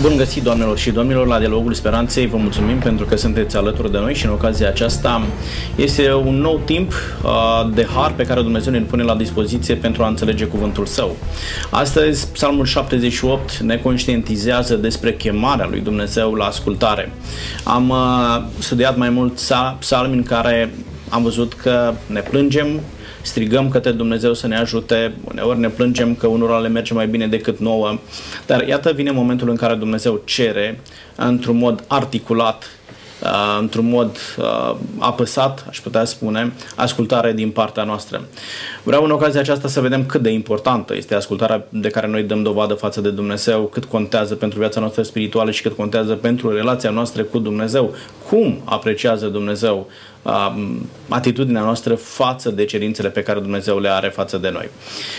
Bun găsit, doamnelor și domnilor, la Dialogul Speranței. Vă mulțumim pentru că sunteți alături de noi și în ocazia aceasta este un nou timp uh, de har pe care Dumnezeu ne pune la dispoziție pentru a înțelege cuvântul Său. Astăzi, Psalmul 78 ne conștientizează despre chemarea lui Dumnezeu la ascultare. Am uh, studiat mai mult psalmi în care am văzut că ne plângem, strigăm către Dumnezeu să ne ajute, uneori ne plângem că unora le merge mai bine decât nouă, dar iată vine momentul în care Dumnezeu cere într-un mod articulat Uh, într-un mod uh, apăsat, aș putea spune, ascultare din partea noastră. Vreau în ocazia aceasta să vedem cât de importantă este ascultarea de care noi dăm dovadă față de Dumnezeu, cât contează pentru viața noastră spirituală și cât contează pentru relația noastră cu Dumnezeu, cum apreciază Dumnezeu atitudinea noastră față de cerințele pe care Dumnezeu le are față de noi.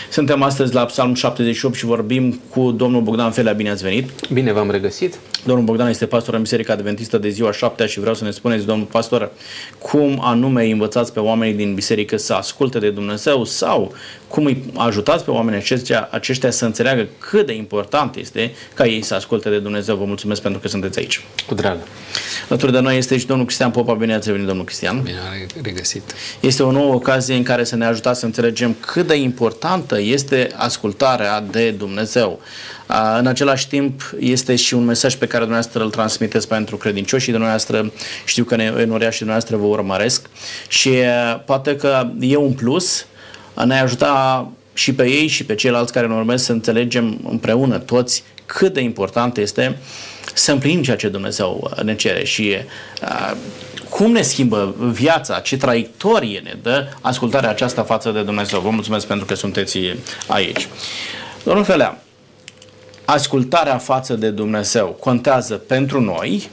Suntem astăzi la Psalm 78 și vorbim cu domnul Bogdan Felea. Bine ați venit! Bine v-am regăsit! Domnul Bogdan este pastor în Biserica Adventistă de ziua 7 și vreau să ne spuneți, domnul pastor, cum anume îi învățați pe oamenii din biserică să asculte de Dumnezeu sau cum îi ajutați pe oamenii aceștia, aceștia să înțeleagă cât de important este ca ei să asculte de Dumnezeu. Vă mulțumesc pentru că sunteți aici. Cu drag. Alături de noi este și domnul Cristian Popa. Bine ați venit, domnul Cristian. Bine regăsit. Este o nouă ocazie în care să ne ajutați să înțelegem cât de importantă este ascultarea de Dumnezeu. În același timp, este și un mesaj pe care dumneavoastră îl transmiteți pentru credincioșii de dumneavoastră. Știu că Enoria și dumneavoastră vă urmăresc și poate că e un plus ne ajuta și pe ei și pe ceilalți care ne urmez să înțelegem împreună toți cât de important este să împlinim ceea ce Dumnezeu ne cere și uh, cum ne schimbă viața, ce traiectorie ne dă ascultarea aceasta față de Dumnezeu. Vă mulțumesc pentru că sunteți aici. Domnul Felea, ascultarea față de Dumnezeu contează pentru noi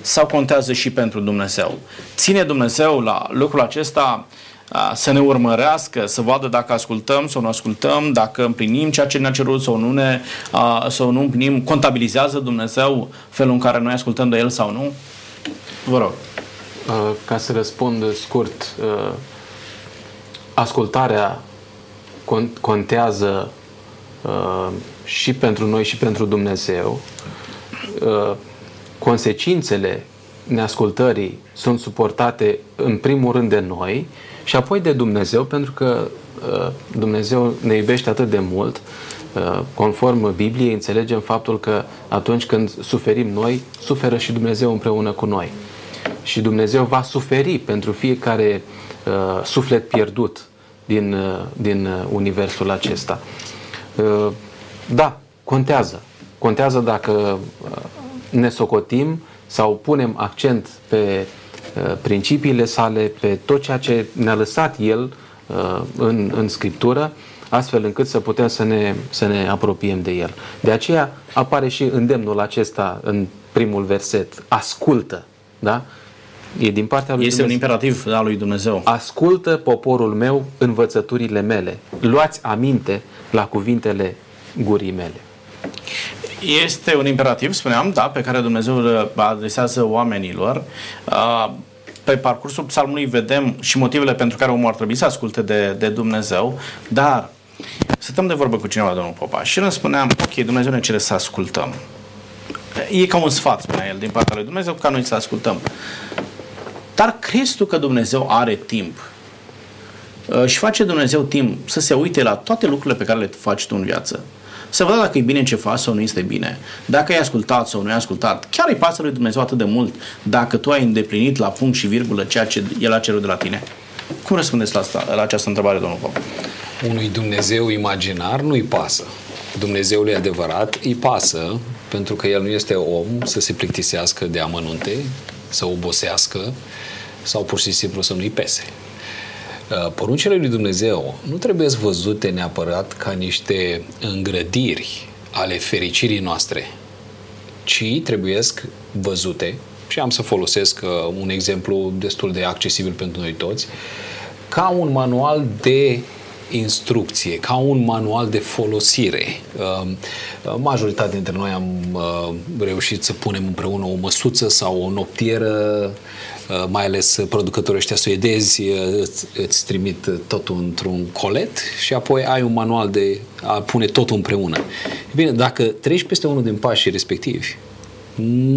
sau contează și pentru Dumnezeu? Ține Dumnezeu la lucrul acesta să ne urmărească, să vadă dacă ascultăm sau nu ascultăm, dacă împlinim ceea ce ne-a cerut sau nu, ne, sau nu împlinim, contabilizează Dumnezeu felul în care noi ascultăm de El sau nu? Vă rog. Ca să răspund scurt, ascultarea contează și pentru noi și pentru Dumnezeu. Consecințele neascultării sunt suportate în primul rând de noi și apoi de Dumnezeu, pentru că uh, Dumnezeu ne iubește atât de mult, uh, conform Bibliei, înțelegem faptul că atunci când suferim noi, suferă și Dumnezeu împreună cu noi. Și Dumnezeu va suferi pentru fiecare uh, suflet pierdut din, din universul acesta. Da, contează. Contează dacă ne socotim sau punem accent pe Uh, principiile sale, pe tot ceea ce ne-a lăsat El uh, în, în Scriptură, astfel încât să putem să ne, să ne apropiem de El. De aceea apare și îndemnul acesta în primul verset. Ascultă. Da? E din partea lui Este Dumnezeu. un imperativ al lui Dumnezeu. Ascultă poporul meu învățăturile mele. Luați aminte la cuvintele gurii mele. Este un imperativ, spuneam, da, pe care Dumnezeu îl adresează oamenilor. Pe parcursul psalmului vedem și motivele pentru care omul ar trebui să asculte de, de Dumnezeu, dar stăm de vorbă cu cineva, domnul Popa, și îmi spuneam, ok, Dumnezeu ne cere să ascultăm. E ca un sfat, spunea el, din partea lui Dumnezeu, ca noi să ascultăm. Dar crezi tu că Dumnezeu are timp și face Dumnezeu timp să se uite la toate lucrurile pe care le faci tu în viață? Să vadă dacă e bine ce faci sau nu este bine, dacă ai ascultat sau nu ai ascultat. Chiar îi pasă lui Dumnezeu atât de mult dacă tu ai îndeplinit la punct și virgulă ceea ce El a cerut de la tine. Cum răspundeți la, asta, la această întrebare, domnul Pop? Unui Dumnezeu imaginar nu-i pasă. Dumnezeul e adevărat, îi pasă, pentru că El nu este om să se plictisească de amănunte, să obosească sau pur și simplu să nu-i pese. Uh, poruncile lui Dumnezeu nu trebuie văzute neapărat ca niște îngrădiri ale fericirii noastre, ci trebuie văzute, și am să folosesc uh, un exemplu destul de accesibil pentru noi toți, ca un manual de instrucție, ca un manual de folosire. Um, majoritatea dintre noi am uh, reușit să punem împreună o măsuță sau o noptieră, uh, mai ales producătorii ăștia suedezi îți, îți trimit totul într-un colet și apoi ai un manual de a pune totul împreună. Bine, dacă treci peste unul din pașii respectivi,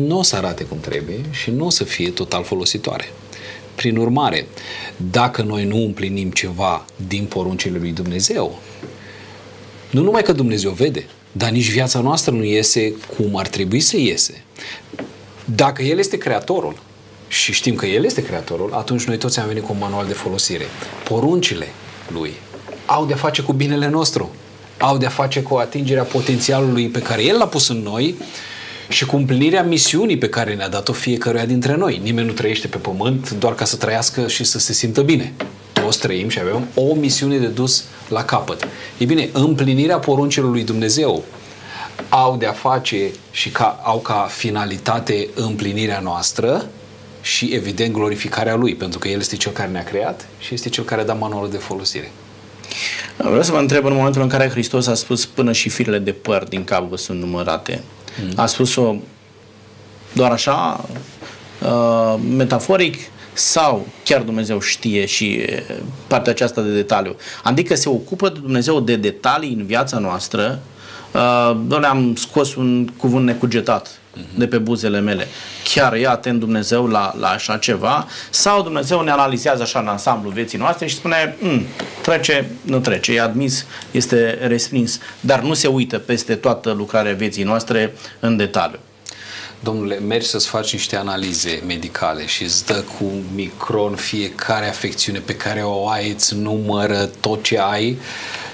nu o să arate cum trebuie și nu o să fie total folositoare. Prin urmare, dacă noi nu împlinim ceva din poruncile lui Dumnezeu, nu numai că Dumnezeu vede, dar nici viața noastră nu iese cum ar trebui să iese. Dacă El este Creatorul și știm că El este Creatorul, atunci noi toți am venit cu un manual de folosire. Poruncile Lui au de-a face cu binele nostru, au de-a face cu atingerea potențialului pe care El l-a pus în noi și cu împlinirea misiunii pe care ne-a dat-o fiecăruia dintre noi. Nimeni nu trăiește pe pământ doar ca să trăiască și să se simtă bine. Toți trăim și avem o misiune de dus la capăt. Ei bine, împlinirea poruncilor lui Dumnezeu au de-a face și ca, au ca finalitate împlinirea noastră și, evident, glorificarea Lui, pentru că El este Cel care ne-a creat și este Cel care a dat manualul de folosire. Vreau să vă întreb în momentul în care Hristos a spus până și firele de păr din cap vă sunt numărate. Mm. A spus-o doar așa, uh, metaforic, sau chiar Dumnezeu știe și uh, partea aceasta de detaliu. Adică se ocupă Dumnezeu de detalii în viața noastră. Uh, Doamne, am scos un cuvânt necugetat uh-huh. de pe buzele mele. Chiar e atent Dumnezeu la, la așa ceva? Sau Dumnezeu ne analizează așa în ansamblu vieții noastre și spune, mm, trece, nu trece, e admis, este respins, dar nu se uită peste toată lucrarea vieții noastre în detaliu. Domnule, mergi să-ți faci niște analize medicale și îți dă cu micron fiecare afecțiune pe care o ai, îți numără tot ce ai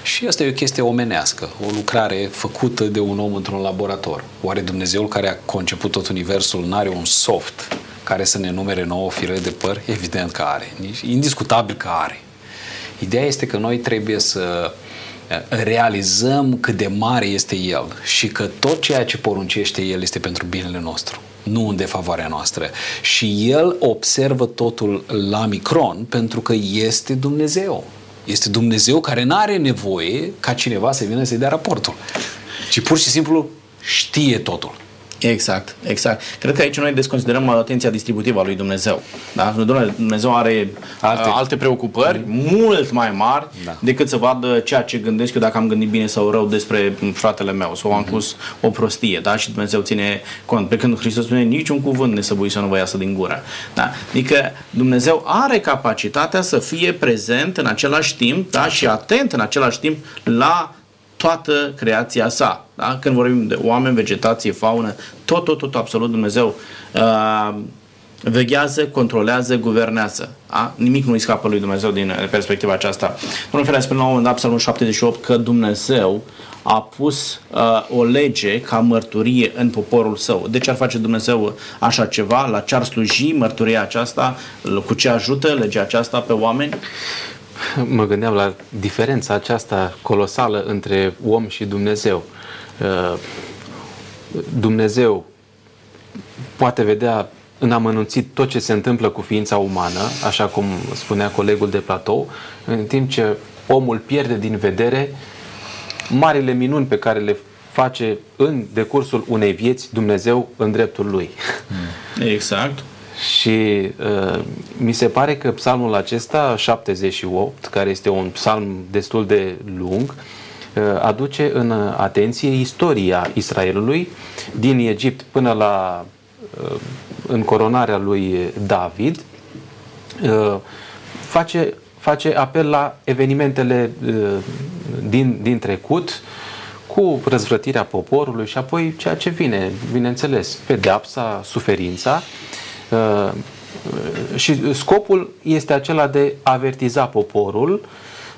și asta e o chestie omenească, o lucrare făcută de un om într-un laborator. Oare Dumnezeul care a conceput tot universul nu are un soft care să ne numere nouă firele de păr? Evident că are, indiscutabil că are. Ideea este că noi trebuie să eh, realizăm cât de mare este El și că tot ceea ce poruncește El este pentru binele nostru nu în defavoarea noastră. Și el observă totul la micron pentru că este Dumnezeu. Este Dumnezeu care nu are nevoie ca cineva să vină să-i dea raportul, ci pur și simplu știe totul. Exact, exact. Cred că aici noi desconsiderăm atenția distributivă a lui Dumnezeu. Da? Dumnezeu are alte, alte preocupări mult mai mari da. decât să vadă ceea ce gândesc eu dacă am gândit bine sau rău despre fratele meu sau am pus mm-hmm. o prostie. Da? Și Dumnezeu ține cont. Pe când Hristos spune niciun cuvânt nesăbuit să nu vă iasă din gură. Da? Adică Dumnezeu are capacitatea să fie prezent în același timp da? și atent în același timp la toată creația sa. Da? Când vorbim de oameni, vegetație, faună, tot, tot, tot, absolut Dumnezeu uh, veghează, controlează, guvernează. Da? Nimic nu îi scapă lui Dumnezeu din perspectiva aceasta. Domnul Ferea spune la un moment dat, Psalmul 78, că Dumnezeu a pus uh, o lege ca mărturie în poporul său. De ce ar face Dumnezeu așa ceva? La ce ar sluji mărturia aceasta? Cu ce ajută legea aceasta pe oameni? Mă gândeam la diferența aceasta colosală între om și Dumnezeu. Uh, Dumnezeu poate vedea în amănunțit tot ce se întâmplă cu ființa umană, așa cum spunea colegul de platou, în timp ce omul pierde din vedere marile minuni pe care le face în decursul unei vieți Dumnezeu în dreptul lui. Exact. Și uh, mi se pare că psalmul acesta, 78, care este un psalm destul de lung, uh, aduce în atenție istoria Israelului din Egipt până la uh, în coronarea lui David. Uh, face, face apel la evenimentele uh, din, din trecut, cu răzvrătirea poporului și apoi ceea ce vine, bineînțeles, pedeapsa, suferința. Uh, și scopul este acela de a avertiza poporul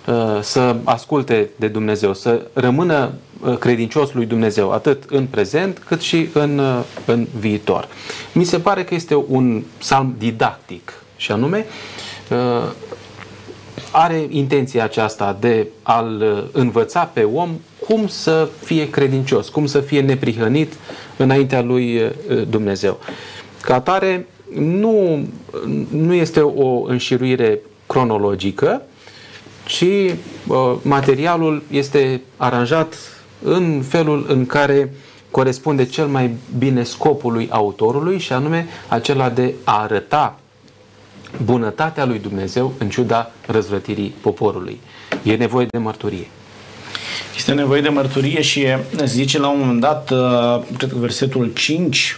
uh, să asculte de Dumnezeu, să rămână uh, credincios lui Dumnezeu, atât în prezent cât și în, în viitor. Mi se pare că este un psalm didactic și anume are intenția aceasta de a-l învăța pe om cum să fie credincios, cum să fie neprihănit înaintea lui Dumnezeu. Ca atare, nu, nu este o înșiruire cronologică, ci uh, materialul este aranjat în felul în care corespunde cel mai bine scopului autorului și anume acela de a arăta bunătatea lui Dumnezeu în ciuda răzvrătirii poporului. E nevoie de mărturie. Este nevoie de mărturie și zice la un moment dat, uh, cred că versetul 5,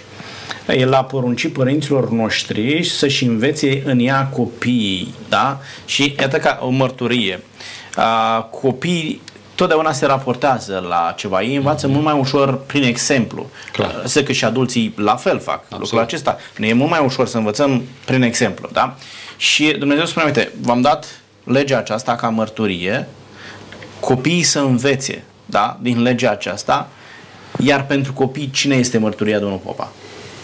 el a poruncit părinților noștri să-și învețe în ea copiii, da? Și iată ca o mărturie. Uh, copiii totdeauna se raportează la ceva. Ei învață mm-hmm. mult mai ușor prin exemplu. Clar. Să că și adulții la fel fac Absolut. lucrul acesta. Ne e mult mai ușor să învățăm prin exemplu. Da? Și Dumnezeu spune, uite, v-am dat legea aceasta ca mărturie, copiii să învețe da? din legea aceasta, iar pentru copii cine este mărturia domnul Popa?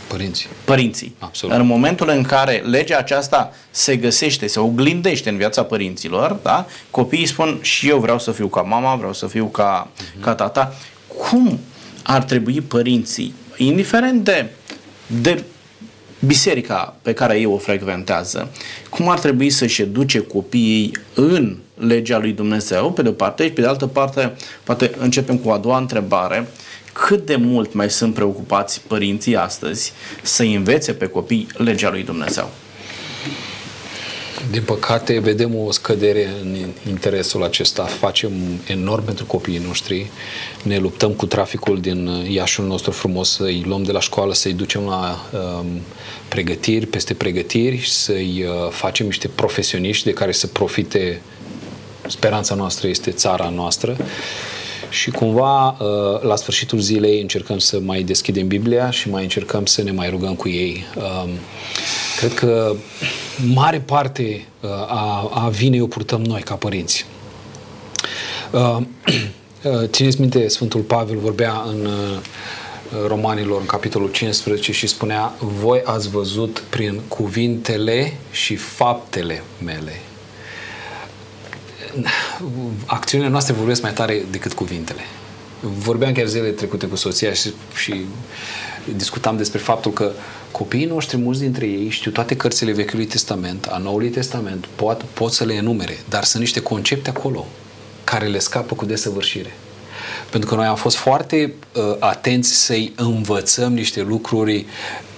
Părinții. Părinții. Absolut. În momentul în care legea aceasta se găsește, se oglindește în viața părinților, da? copiii spun și eu vreau să fiu ca mama, vreau să fiu ca, uh-huh. ca tata. Cum ar trebui părinții, indiferent de, de biserica pe care ei o frecventează, cum ar trebui să-și educe copiii în legea lui Dumnezeu, pe de o parte, și pe de altă parte, poate începem cu a doua întrebare, cât de mult mai sunt preocupați părinții astăzi să învețe pe copii legea lui Dumnezeu? Din păcate, vedem o scădere în interesul acesta. Facem enorm pentru copiii noștri. Ne luptăm cu traficul din Iașul nostru frumos, să-i luăm de la școală, să-i ducem la um, pregătiri, peste pregătiri, să-i uh, facem niște profesioniști de care să profite. Speranța noastră este țara noastră și cumva uh, la sfârșitul zilei încercăm să mai deschidem Biblia și mai încercăm să ne mai rugăm cu ei. Um, cred că mare parte uh, a, a vinei o purtăm noi ca părinți. Uh, țineți minte, Sfântul Pavel vorbea în Romanilor, în capitolul 15 și spunea voi ați văzut prin cuvintele și faptele mele acțiunile noastre vorbesc mai tare decât cuvintele. Vorbeam chiar zilele trecute cu soția și, și discutam despre faptul că copiii noștri, mulți dintre ei, știu toate cărțile Vechiului Testament, a Noului Testament, pot, pot să le enumere, dar sunt niște concepte acolo care le scapă cu desăvârșire. Pentru că noi am fost foarte uh, atenți să-i învățăm niște lucruri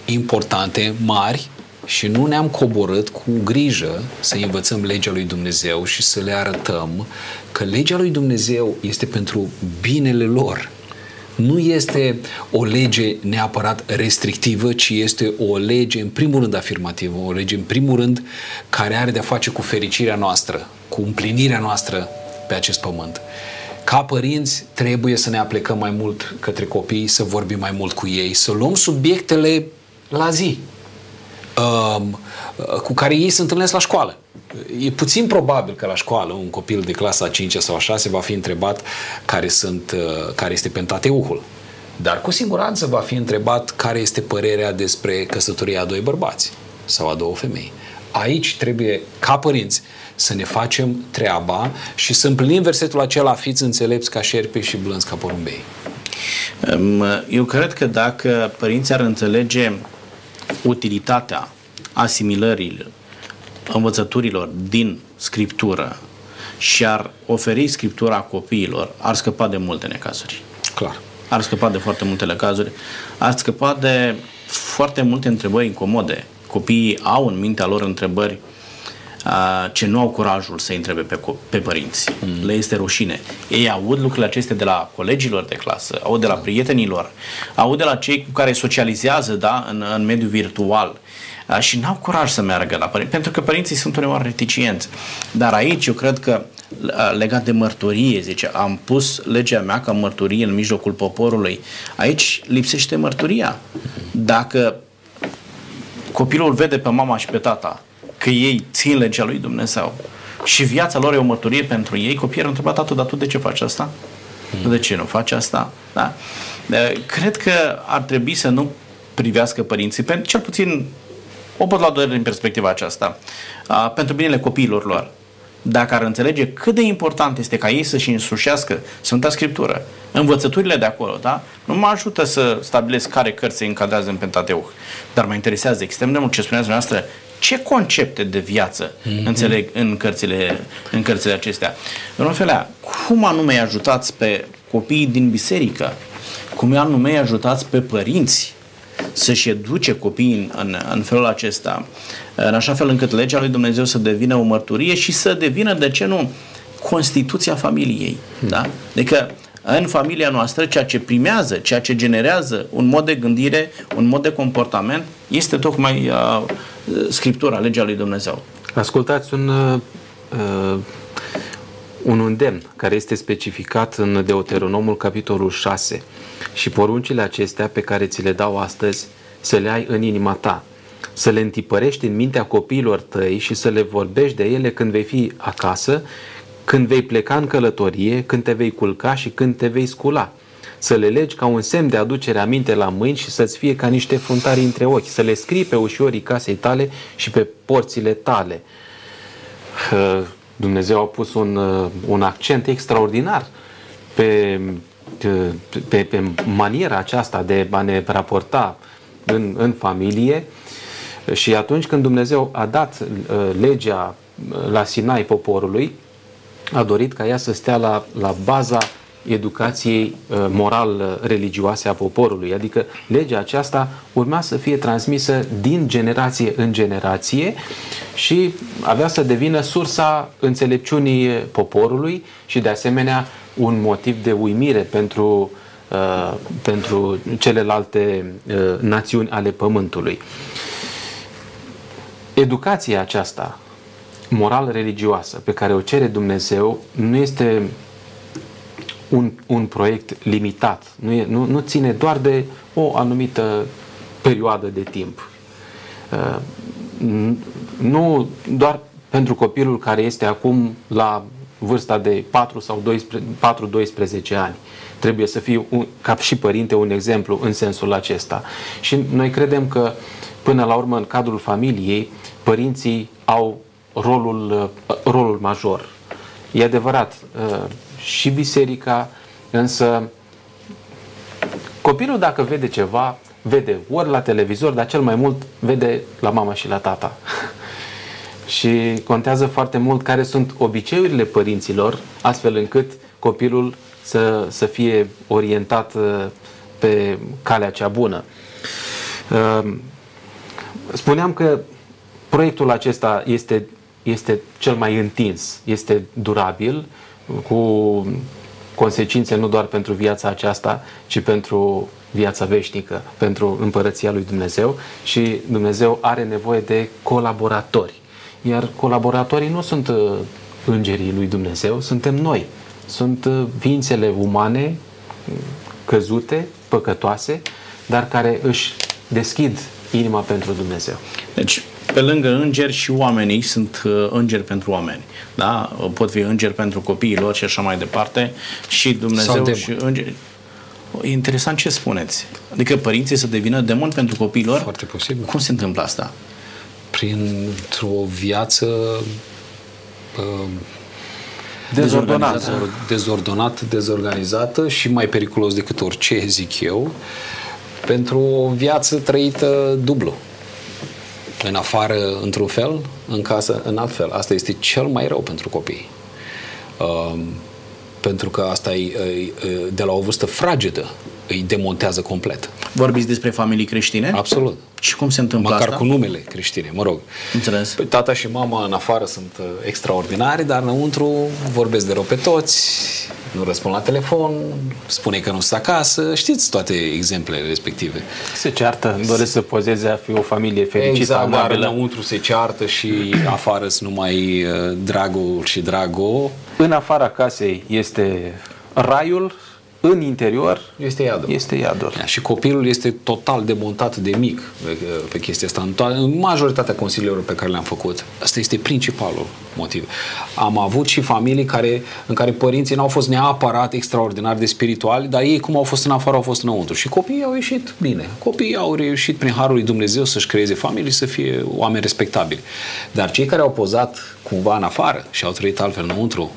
importante, mari, și nu ne-am coborât cu grijă să învățăm legea lui Dumnezeu și să le arătăm că legea lui Dumnezeu este pentru binele lor. Nu este o lege neapărat restrictivă, ci este o lege în primul rând afirmativă, o lege în primul rând care are de-a face cu fericirea noastră, cu împlinirea noastră pe acest pământ. Ca părinți trebuie să ne aplecăm mai mult către copii, să vorbim mai mult cu ei, să luăm subiectele la zi, Um, cu care ei se întâlnesc la școală. E puțin probabil că la școală un copil de clasa 5 sau a 6 va fi întrebat care, sunt, uh, care este pentateuhul. Dar cu siguranță va fi întrebat care este părerea despre căsătoria a doi bărbați sau a două femei. Aici trebuie, ca părinți, să ne facem treaba și să împlinim versetul acela, fiți înțelepți ca șerpi și blânzi ca porumbei. Um, eu cred că dacă părinții ar înțelege utilitatea asimilării învățăturilor din scriptură și ar oferi scriptura copiilor, ar scăpa de multe necazuri. Clar. Ar scăpa de foarte multe necazuri, ar scăpa de foarte multe întrebări incomode. Copiii au în mintea lor întrebări ce nu au curajul să întrebe pe, pe părinți. Mm. Le este rușine. Ei aud lucrurile acestea de la colegilor de clasă, aud de la prietenilor, aud de la cei cu care socializează da, în, în mediul virtual și n-au curaj să meargă la părinți, pentru că părinții sunt uneori reticienți. Dar aici eu cred că legat de mărturie, zice, am pus legea mea ca mărturie în mijlocul poporului. Aici lipsește mărturia. Dacă copilul vede pe mama și pe tata că ei țin legea lui Dumnezeu și viața lor e o mărturie pentru ei, copiii au întrebat tatu, dar tu de ce faci asta? Mm. De ce nu faci asta? Da? Cred că ar trebui să nu privească părinții, pentru cel puțin o pot lua doar din perspectiva aceasta, pentru binele copiilor lor. Dacă ar înțelege cât de important este ca ei să-și însușească Sfânta Scriptură, învățăturile de acolo, da? Nu mă ajută să stabilesc care cărți se încadrează în Pentateuch, dar mă interesează extrem de mult ce spuneați dumneavoastră, ce concepte de viață mm-hmm. înțeleg în cărțile, în cărțile acestea. În felea, cum anume îi ajutați pe copiii din biserică? Cum anume îi ajutați pe părinți să-și educe copiii în, în, în felul acesta, în așa fel încât legea lui Dumnezeu să devină o mărturie și să devină, de ce nu, Constituția familiei. Hmm. Da? Adică în familia noastră, ceea ce primează, ceea ce generează un mod de gândire, un mod de comportament, este tocmai uh, Scriptura, legea lui Dumnezeu. Ascultați un, uh, uh un îndemn care este specificat în Deuteronomul capitolul 6 și poruncile acestea pe care ți le dau astăzi să le ai în inima ta, să le întipărești în mintea copiilor tăi și să le vorbești de ele când vei fi acasă, când vei pleca în călătorie, când te vei culca și când te vei scula. Să le legi ca un semn de aducere aminte la mâini și să-ți fie ca niște fruntari între ochi. Să le scrii pe ușorii casei tale și pe porțile tale. Dumnezeu a pus un, un accent extraordinar pe, pe, pe maniera aceasta de a ne raporta în, în familie și atunci când Dumnezeu a dat legea la Sinai poporului, a dorit ca ea să stea la, la baza educației uh, moral-religioase a poporului. Adică legea aceasta urma să fie transmisă din generație în generație și avea să devină sursa înțelepciunii poporului și de asemenea un motiv de uimire pentru, uh, pentru celelalte uh, națiuni ale pământului. Educația aceasta moral-religioasă pe care o cere Dumnezeu nu este un, un proiect limitat, nu, e, nu, nu ține doar de o anumită perioadă de timp. Uh, nu doar pentru copilul care este acum la vârsta de 4 sau 4-12 ani. Trebuie să fie, un, ca și părinte, un exemplu în sensul acesta. Și noi credem că, până la urmă, în cadrul familiei, părinții au rolul, rolul major. E adevărat, uh, și biserica, însă copilul dacă vede ceva, vede ori la televizor, dar cel mai mult vede la mama și la tata. și contează foarte mult care sunt obiceiurile părinților, astfel încât copilul să, să fie orientat uh, pe calea cea bună. Uh, spuneam că proiectul acesta este este cel mai întins, este durabil, cu consecințe nu doar pentru viața aceasta, ci pentru viața veșnică, pentru împărăția lui Dumnezeu și Dumnezeu are nevoie de colaboratori. Iar colaboratorii nu sunt uh, îngerii lui Dumnezeu, suntem noi. Sunt uh, ființele umane, căzute, păcătoase, dar care își deschid inima pentru Dumnezeu. Deci, pe lângă îngeri și oamenii sunt uh, îngeri pentru oameni. Da? Pot fi îngeri pentru copiilor și așa mai departe și Dumnezeu și îngeri. E interesant ce spuneți. Adică părinții să devină demon pentru copiilor? Foarte posibil. Cum se întâmplă asta? Printr-o viață uh, dezordonată. dezordonată, dezorganizată și mai periculos decât orice, zic eu, pentru o viață trăită dublu în afară într-un fel, în casă în alt fel. Asta este cel mai rău pentru copii. Um, pentru că asta e, de la o vârstă fragedă îi demontează complet. Vorbiți despre familii creștine? Absolut. Și cum se întâmplă Măcar asta? cu numele creștine, mă rog. Înțeles. Păi, tata și mama în afară sunt uh, extraordinari, dar înăuntru vorbesc de rău pe toți, nu răspund la telefon, spune că nu sunt acasă, știți toate exemplele respective. Se ceartă, doresc să pozeze a fi o familie fericită, exact, amabilă. dar înăuntru se ceartă și afară sunt numai uh, dragul și drago. În afara casei este raiul, în interior este iadul. Este iadul. Da, și copilul este total demontat de mic pe, pe chestia asta. În, to- în majoritatea consiliilor pe care le-am făcut. Asta este principalul motiv. Am avut și familii care, în care părinții n-au fost neapărat extraordinar de spirituali, dar ei cum au fost în afară, au fost înăuntru. Și copiii au ieșit bine. Copiii au reușit prin Harul lui Dumnezeu să-și creeze familii, să fie oameni respectabili. Dar cei care au pozat cumva în afară și au trăit altfel înăuntru,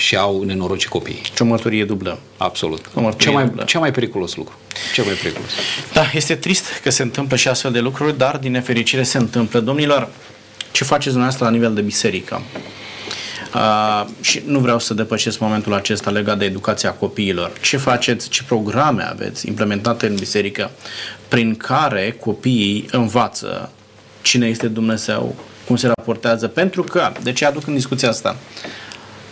și au nenoroci copii. Ce o mărturie dublă. Absolut. O mărturie Cel mai, dublă. cel mai periculos lucru. Cel mai periculos. Da, este trist că se întâmplă și astfel de lucruri, dar din nefericire se întâmplă. Domnilor, ce faceți dumneavoastră la nivel de biserică? Uh, și nu vreau să depășesc momentul acesta legat de educația copiilor. Ce faceți, ce programe aveți implementate în biserică prin care copiii învață cine este Dumnezeu, cum se raportează, pentru că, de ce aduc în discuția asta?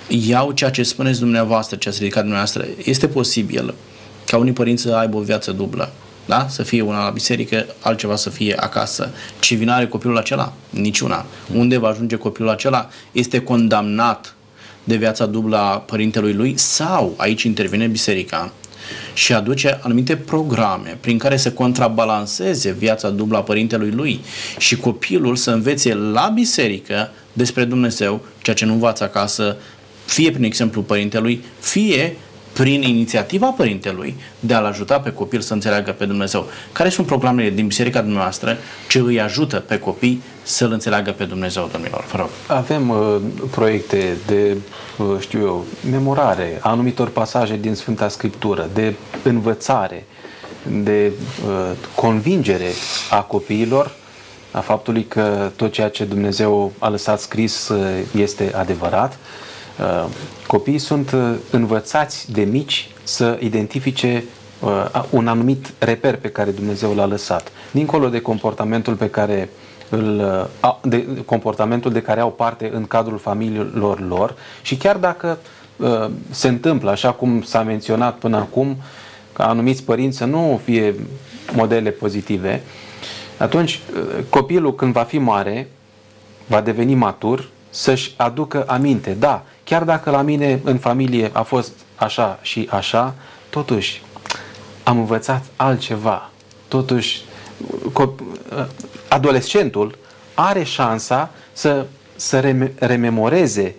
Iau ceea ce spuneți dumneavoastră, ce ați ridicat dumneavoastră. Este posibil ca unii părinți să aibă o viață dublă. Da? Să fie una la biserică, altceva să fie acasă. Ce vină are copilul acela? Niciuna. Unde va ajunge copilul acela? Este condamnat de viața dublă a părintelui lui sau aici intervine biserica și aduce anumite programe prin care să contrabalanceze viața dublă a părintelui lui și copilul să învețe la biserică despre Dumnezeu, ceea ce nu învață acasă, fie prin exemplu părintelui, fie prin inițiativa părintelui de a-l ajuta pe copil să înțeleagă pe Dumnezeu. Care sunt programele din biserica dumneavoastră ce îi ajută pe copii să-L înțeleagă pe Dumnezeu, domnilor? Vă rog. Avem uh, proiecte de, uh, știu eu, memorare a anumitor pasaje din Sfânta Scriptură, de învățare, de uh, convingere a copiilor a faptului că tot ceea ce Dumnezeu a lăsat scris uh, este adevărat. Uh, copiii sunt uh, învățați de mici să identifice uh, un anumit reper pe care Dumnezeu l-a lăsat. Dincolo de comportamentul pe care îl, de comportamentul de care au parte în cadrul familiilor lor și chiar dacă se întâmplă, așa cum s-a menționat până acum, ca anumiți părinți să nu fie modele pozitive, atunci copilul când va fi mare, va deveni matur, să-și aducă aminte. Da, chiar dacă la mine în familie a fost așa și așa, totuși am învățat altceva. Totuși, adolescentul are șansa să, să rememoreze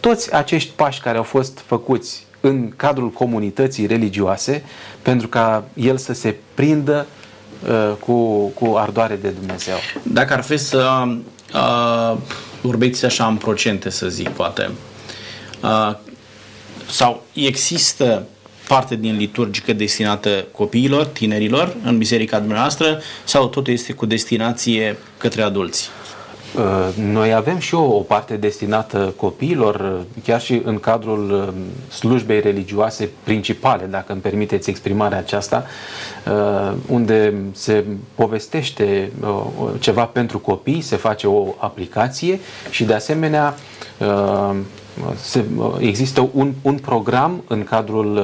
toți acești pași care au fost făcuți în cadrul comunității religioase pentru ca el să se prindă uh, cu, cu ardoare de Dumnezeu. Dacă ar fi să uh, vorbiți așa în procente, să zic, poate, uh, sau există parte din liturgică destinată copiilor, tinerilor, în biserica dumneavoastră, sau totul este cu destinație către adulți? Uh, noi avem și o, o parte destinată copiilor, uh, chiar și în cadrul uh, slujbei religioase principale, dacă îmi permiteți exprimarea aceasta, unde se povestește ceva pentru copii, se face o aplicație și de asemenea se, există un, un program în cadrul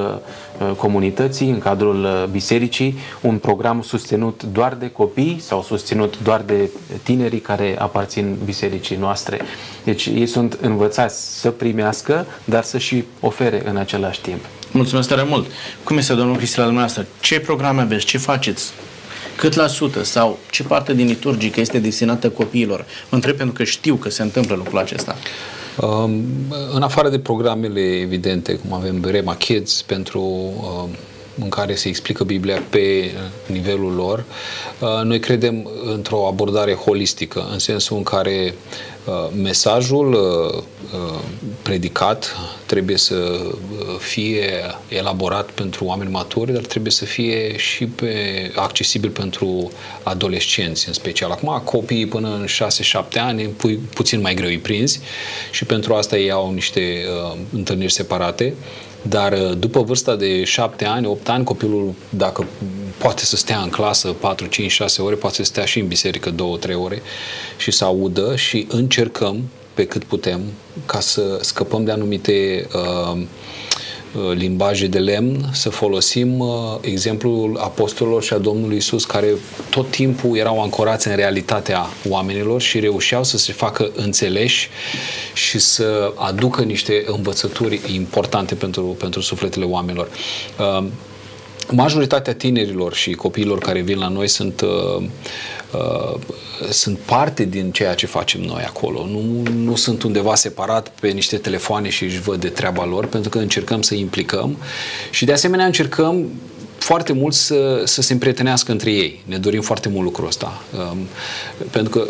uh, comunității, în cadrul uh, bisericii, un program susținut doar de copii sau susținut doar de tinerii care aparțin bisericii noastre. Deci ei sunt învățați să primească, dar să și ofere în același timp. Mulțumesc tare mult! Cum este, domnul Cristina, dumneavoastră? Ce programe aveți? Ce faceți? Cât la sută sau ce parte din liturgică este destinată copiilor? Mă întreb pentru că știu că se întâmplă lucrul acesta. Um, în afară de programele evidente, cum avem Rema Kids, pentru um, în care se explică Biblia pe nivelul lor, uh, noi credem într-o abordare holistică, în sensul în care uh, mesajul uh, predicat trebuie să fie elaborat pentru oameni maturi, dar trebuie să fie și pe, accesibil pentru adolescenți în special. Acum, copiii până în 6-7 ani, pu- puțin mai greu îi prinzi și pentru asta ei au niște uh, întâlniri separate dar uh, după vârsta de 7 ani, 8 ani, copilul, dacă poate să stea în clasă 4, 5, 6 ore, poate să stea și în biserică 2, 3 ore și să audă și încercăm pe cât putem ca să scăpăm de anumite uh, uh limbaje de lemn, să folosim uh, exemplul apostolilor și a Domnului Isus, care tot timpul erau ancorați în realitatea oamenilor și reușeau să se facă înțeleși și să aducă niște învățături importante pentru, pentru sufletele oamenilor. Uh, majoritatea tinerilor și copiilor care vin la noi sunt uh, uh, sunt parte din ceea ce facem noi acolo. Nu, nu sunt undeva separat pe niște telefoane și își văd de treaba lor, pentru că încercăm să implicăm și de asemenea încercăm foarte mult să, să se împrietenească între ei. Ne dorim foarte mult lucrul ăsta. Um, pentru că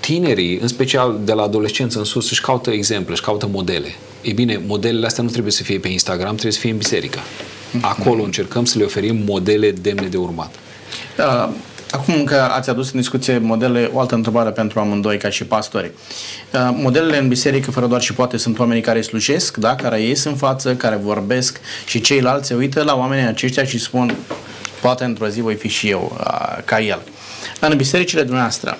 tinerii, în special de la adolescență în sus, își caută exemple, își caută modele. E bine, modelele astea nu trebuie să fie pe Instagram, trebuie să fie în biserică. Acolo încercăm să le oferim modele demne de urmat. Da, Acum că ați adus în discuție modele, o altă întrebare pentru amândoi ca și pastori. Uh, modelele în biserică, fără doar și poate, sunt oamenii care slujesc, da? care ies în față, care vorbesc și ceilalți se uită la oamenii aceștia și spun poate într-o zi voi fi și eu uh, ca el. În bisericile dumneavoastră,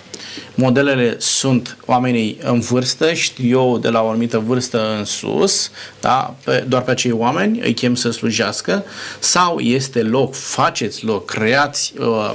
modelele sunt oamenii în vârstă, știu eu de la o anumită vârstă în sus, da? pe, doar pe acei oameni îi chem să slujească, sau este loc, faceți loc, creați uh,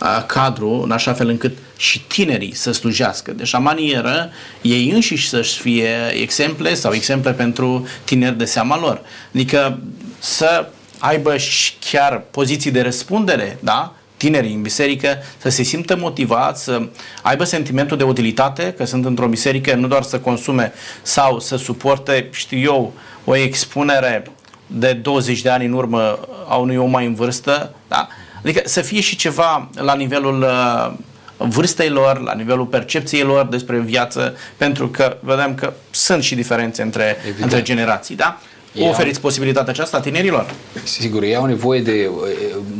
uh, cadru în așa fel încât și tinerii să slujească. Deci, la manieră, ei înșiși să-și fie exemple sau exemple pentru tineri de seama lor. Adică să aibă și chiar poziții de răspundere, da? Tinerii în biserică să se simtă motivați, să aibă sentimentul de utilitate, că sunt într-o biserică, nu doar să consume sau să suporte, știu eu, o expunere de 20 de ani în urmă a unui om mai în vârstă, da? Adică să fie și ceva la nivelul uh, vârstei lor, la nivelul percepției lor despre viață, pentru că vedem că sunt și diferențe între, între generații, da? O oferiți posibilitatea aceasta tinerilor? Sigur, ei au nevoie de uh,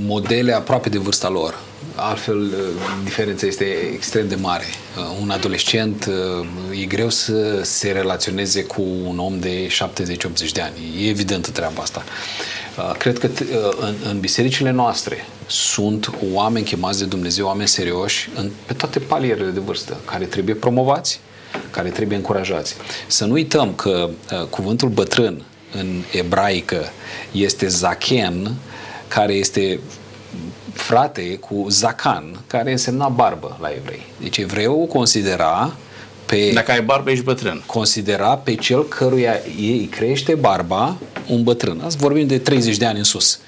modele aproape de vârsta lor. Altfel, uh, diferența este extrem de mare. Uh, un adolescent e greu să se relaționeze cu un om de 70-80 de ani. E evidentă treaba asta. Cred că în, în bisericile noastre sunt oameni chemați de Dumnezeu, oameni serioși, în, pe toate palierele de vârstă, care trebuie promovați, care trebuie încurajați. Să nu uităm că uh, cuvântul bătrân în ebraică este zaken, care este frate cu zacan, care însemna barbă la evrei. Deci evreul considera pe... Dacă ai barbă, ești bătrân. Considera pe cel căruia ei crește barba un bătrân. Azi vorbim de 30 de ani în sus.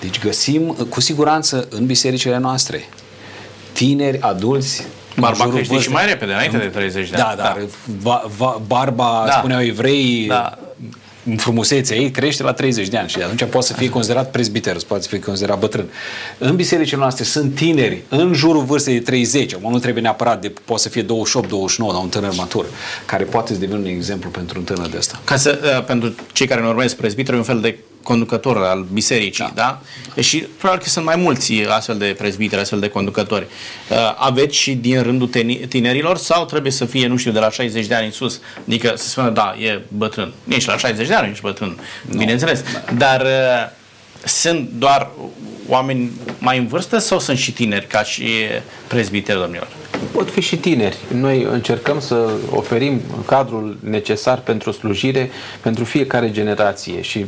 Deci găsim cu siguranță în bisericile noastre tineri, adulți, Barba crește și mai repede, înainte de 30 de da, ani. Da, dar da. barba, da. spuneau evrei, da frumusețea ei crește la 30 de ani și atunci poate să fie considerat prezbiter, poate să fie considerat bătrân. În bisericile noastre sunt tineri în jurul vârstei de 30, nu trebuie neapărat de, poate să fie 28, 29, dar un tânăr matur, care poate să devină un exemplu pentru un tânăr de ăsta. Ca să, uh, pentru cei care nu urmăresc prezbiter, un fel de conducător al bisericii, da? da? Și probabil că sunt mai mulți astfel de prezbiteri, astfel de conducători. Uh, aveți și din rândul tinerilor sau trebuie să fie, nu știu, de la 60 de ani în sus? Adică să spună, da, e bătrân. Nici la 60 de ani ești bătrân, no. bineînțeles. Dar uh, sunt doar oameni mai în vârstă sau sunt și tineri ca și prezbiteri, domnilor? Pot fi și tineri. Noi încercăm să oferim cadrul necesar pentru slujire pentru fiecare generație și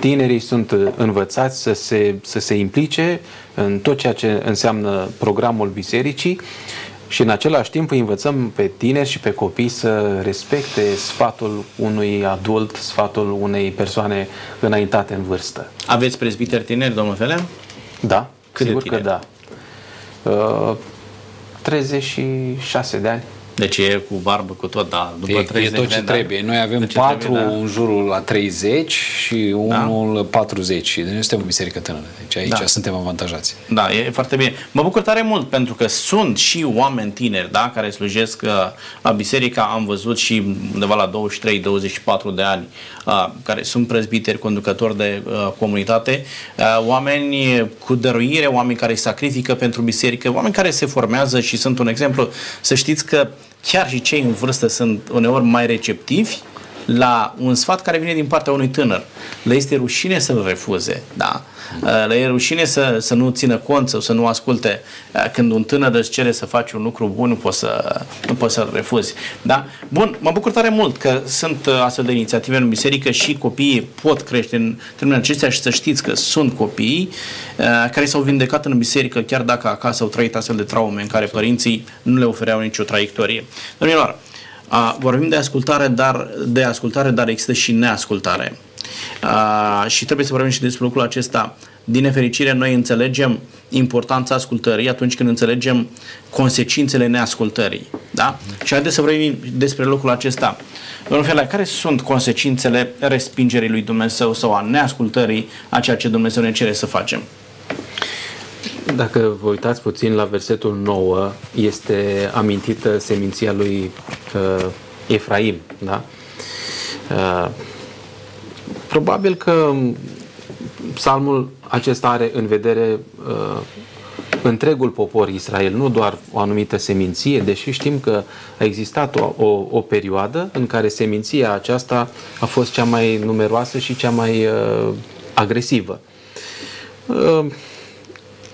tinerii sunt învățați să se, să se implice în tot ceea ce înseamnă programul bisericii și în același timp îi învățăm pe tineri și pe copii să respecte sfatul unui adult, sfatul unei persoane înaintate în vârstă. Aveți prezbiteri tineri, domnul Felea? Da, Cât sigur că da. Uh, 36 de ani. Deci e cu barbă, cu tot, da. După e, 30 e tot ce da? trebuie. Noi avem patru trebuie, da. în jurul la 30 și unul da. 40. Deci noi suntem o biserică tânără. Deci aici da. suntem avantajați. Da, e foarte bine. Mă bucur tare mult pentru că sunt și oameni tineri, da, care slujesc uh, la biserica. Am văzut și undeva la 23-24 de ani uh, care sunt prezbiteri, conducători de uh, comunitate, oameni cu dăruire, oameni care sacrifică pentru biserică, oameni care se formează și sunt un exemplu. Să știți că chiar și cei în vârstă sunt uneori mai receptivi la un sfat care vine din partea unui tânăr. Le este rușine să-l refuze, da? Le e rușine să, să nu țină cont sau să nu asculte. Când un tânăr îți cere să faci un lucru bun, nu poți, să, nu poți să-l refuzi. Da? Bun, mă bucur tare mult că sunt astfel de inițiative în biserică și copiii pot crește în termenul acestea și să știți că sunt copii care s-au vindecat în biserică chiar dacă acasă au trăit astfel de traume în care părinții nu le ofereau nicio traiectorie. Domnilor, Uh, vorbim de ascultare, dar, de ascultare, dar există și neascultare. Uh, și trebuie să vorbim și despre lucrul acesta. Din nefericire, noi înțelegem importanța ascultării atunci când înțelegem consecințele neascultării. Da? Și haideți să vorbim despre lucrul acesta. Domnul Fela, care sunt consecințele respingerii lui Dumnezeu sau a neascultării a ceea ce Dumnezeu ne cere să facem? Dacă vă uitați puțin la versetul 9, este amintită seminția lui uh, Efraim, da? Uh, probabil că psalmul acesta are în vedere uh, întregul popor Israel, nu doar o anumită seminție, deși știm că a existat o, o, o perioadă în care seminția aceasta a fost cea mai numeroasă și cea mai uh, agresivă. Uh,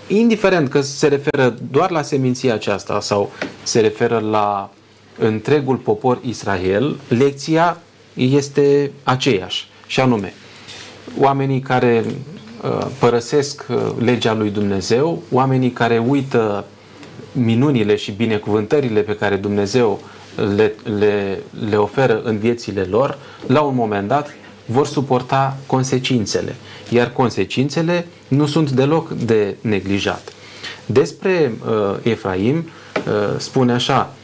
indiferent că se referă doar la seminția aceasta sau se referă la întregul popor Israel, lecția este aceeași, și anume, oamenii care uh, părăsesc uh, legea lui Dumnezeu, oamenii care uită minunile și binecuvântările pe care Dumnezeu le, le, le oferă în viețile lor, la un moment dat vor suporta consecințele. Iar consecințele nu sunt deloc de neglijat. Despre uh, Efraim uh, spune așa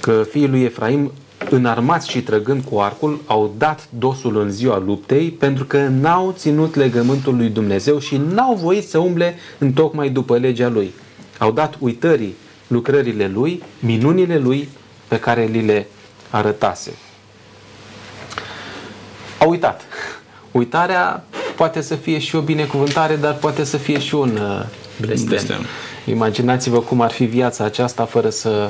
că fiii lui Efraim înarmați și trăgând cu arcul, au dat dosul în ziua luptei pentru că n-au ținut legământul lui Dumnezeu și n-au voit să umble în tocmai după legea lui. Au dat uitării lucrările lui, minunile lui pe care li le arătase. Au uitat. Uitarea poate să fie și o binecuvântare, dar poate să fie și un uh, blestem. blestem. Imaginați-vă cum ar fi viața aceasta fără să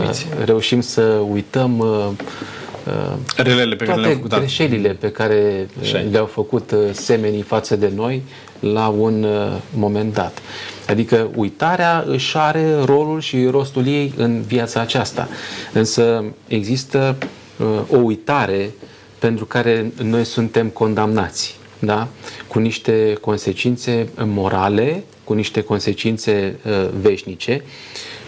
uh, reușim să uităm uh, uh, relele pe care le-au făcut. Da. greșelile pe care uh, le-au făcut uh, semenii față de noi la un uh, moment dat. Adică uitarea își are rolul și rostul ei în viața aceasta. Însă există uh, o uitare pentru care noi suntem condamnați, da? cu niște consecințe morale cu niște consecințe uh, veșnice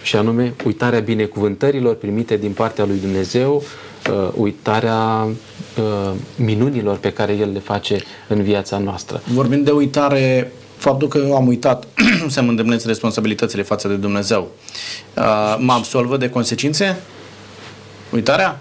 și anume uitarea binecuvântărilor primite din partea lui Dumnezeu, uh, uitarea uh, minunilor pe care El le face în viața noastră. Vorbind de uitare, faptul că eu am uitat să-mi îndemnesc responsabilitățile față de Dumnezeu, uh, mă absolvă de consecințe? Uitarea?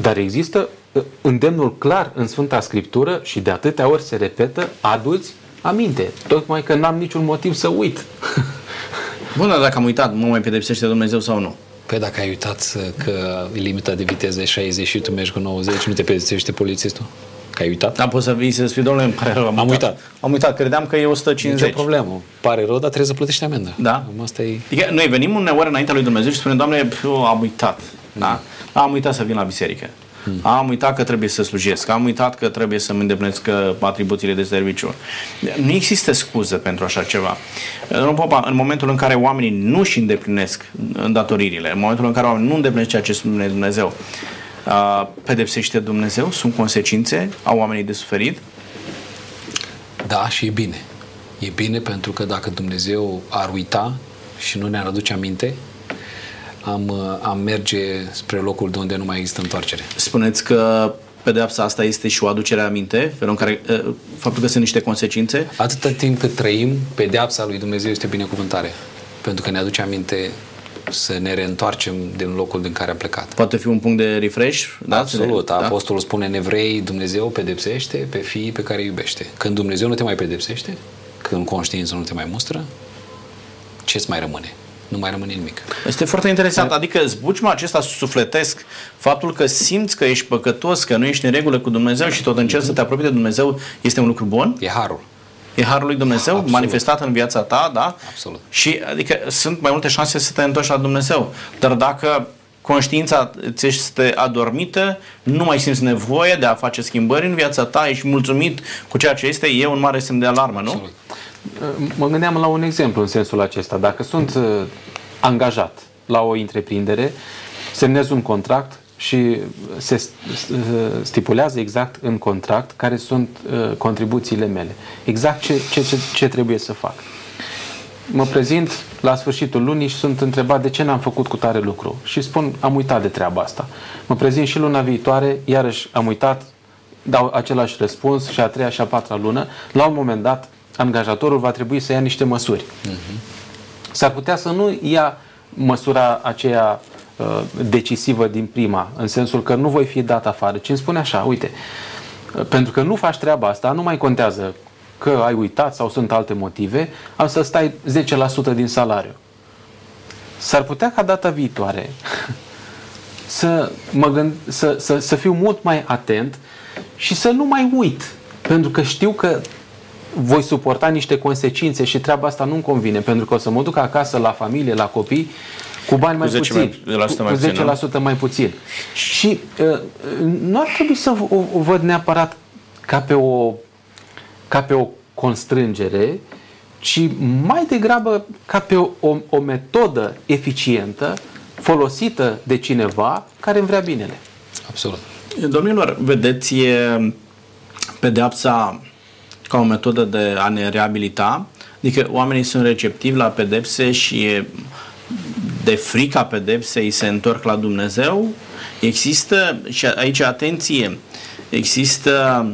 Dar există uh, îndemnul clar în Sfânta Scriptură și de atâtea ori se repetă, aduți aminte. Tocmai că n-am niciun motiv să uit. Bun, dar dacă am uitat, mă mai pedepsește Dumnezeu sau nu? Păi dacă ai uitat că limita de viteză e 60 și tu mergi cu 90, nu te pedepsește polițistul? Că ai uitat? Da, poți să vii să spui, domnule, îmi pare rău, am, am uitat. uitat. Am uitat, credeam că e 150. Nici o problemă. Pare rău, dar trebuie să plătești amendă. Da. Asta e... Adică noi venim uneori înaintea lui Dumnezeu și spunem, Doamne, eu am uitat. Da? Am uitat să vin la biserică. Hmm. Am uitat că trebuie să slujesc, am uitat că trebuie să-mi îndeplinesc uh, atribuțiile de serviciu. Nu există scuză pentru așa ceva. Domnul Popa, în momentul în care oamenii nu își îndeplinesc îndatoririle, în momentul în care oamenii nu îndeplinesc ceea ce spune Dumnezeu, uh, pedepsește Dumnezeu? Sunt consecințe? Au oamenii de suferit? Da, și e bine. E bine pentru că dacă Dumnezeu ar uita și nu ne-ar aduce aminte, am, uh, am merge spre locul de unde nu mai există întoarcere. Spuneți că pedeapsa asta este și o aducere a minte, felul în care, uh, faptul că sunt niște consecințe? Atâta timp cât trăim, pedeapsa lui Dumnezeu este binecuvântare. Pentru că ne aduce aminte să ne reîntoarcem din locul din care am plecat. Poate fi un punct de refresh? Da? Absolut. Da? Apostolul spune în evrei, Dumnezeu pedepsește pe fiii pe care îi iubește. Când Dumnezeu nu te mai pedepsește, când conștiința nu te mai mustră, ce-ți mai rămâne? Nu mai rămâne nimic. Este foarte interesant, da. adică zbuciuma acesta sufletesc, faptul că simți că ești păcătos, că nu ești în regulă cu Dumnezeu și tot încerci să te apropii de Dumnezeu, este un lucru bun? E harul. E harul lui Dumnezeu Absolut. manifestat în viața ta, da? Absolut. Și adică sunt mai multe șanse să te întorci la Dumnezeu. Dar dacă conștiința ți este adormită, nu mai simți nevoie de a face schimbări în viața ta, ești mulțumit cu ceea ce este, e un mare semn de alarmă, nu? Absolut. Mă gândeam la un exemplu în sensul acesta. Dacă sunt uh, angajat la o întreprindere, semnez un contract și se uh, stipulează exact în contract care sunt uh, contribuțiile mele. Exact ce, ce, ce, ce trebuie să fac. Mă prezint la sfârșitul lunii și sunt întrebat de ce n-am făcut cu tare lucru. Și spun, am uitat de treaba asta. Mă prezint și luna viitoare, iarăși am uitat, dau același răspuns și a treia și a patra lună. La un moment dat angajatorul va trebui să ia niște măsuri. Uh-huh. S-ar putea să nu ia măsura aceea uh, decisivă din prima, în sensul că nu voi fi dat afară, ci îmi spune așa, uite, uh, pentru că nu faci treaba asta, nu mai contează că ai uitat sau sunt alte motive, am să stai 10% din salariu. S-ar putea ca data viitoare să, mă gând, să, să, să fiu mult mai atent și să nu mai uit. Pentru că știu că voi suporta niște consecințe și treaba asta nu-mi convine, pentru că o să mă duc acasă la familie, la copii, cu bani mai Cu 10% puțin. mai- cu, mai cu puțin, 10% mai puțin. Și uh, nu ar trebui să o, o văd neapărat ca pe o ca pe o constrângere, ci mai degrabă ca pe o, o, o metodă eficientă folosită de cineva care îmi vrea binele. Absolut. Domnilor, vedeți e pedeapsa ca o metodă de a ne reabilita? Adică oamenii sunt receptivi la pedepse și e de frica pedepsei se întorc la Dumnezeu? Există, și aici atenție, există,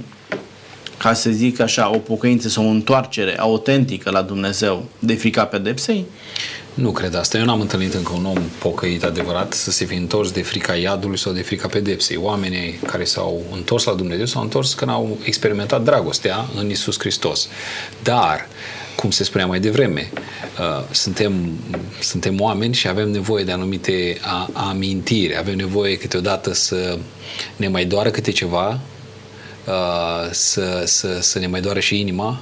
ca să zic așa, o pocăință sau o întoarcere autentică la Dumnezeu de frica pedepsei? Nu cred asta. Eu n-am întâlnit încă un om pocăit adevărat să se fi întors de frica iadului sau de frica pedepsei. Oamenii care s-au întors la Dumnezeu s-au întors când au experimentat dragostea în Isus Hristos. Dar, cum se spunea mai devreme, uh, suntem, suntem oameni și avem nevoie de anumite a- amintiri, avem nevoie câteodată să ne mai doară câte ceva, uh, să, să, să ne mai doară și inima,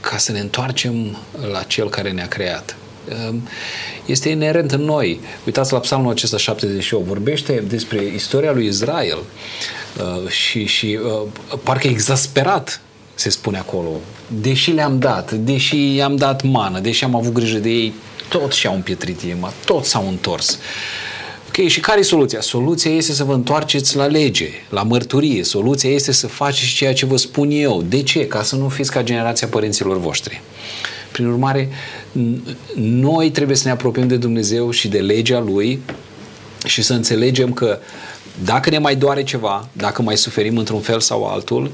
ca să ne întoarcem la Cel care ne-a creat. Um, Este inerent în noi. Uitați la psalmul acesta 78. Vorbește despre istoria lui Israel uh, și, și uh, parcă exasperat se spune acolo. Deși le-am dat, deși i-am dat mană, deși am avut grijă de ei, tot și-au împietrit inima, tot s-au întors. Ok, și care e soluția? Soluția este să vă întoarceți la lege, la mărturie. Soluția este să faceți ceea ce vă spun eu. De ce? Ca să nu fiți ca generația părinților voștri. Prin urmare, n- noi trebuie să ne apropiem de Dumnezeu și de legea Lui și să înțelegem că dacă ne mai doare ceva, dacă mai suferim într-un fel sau altul,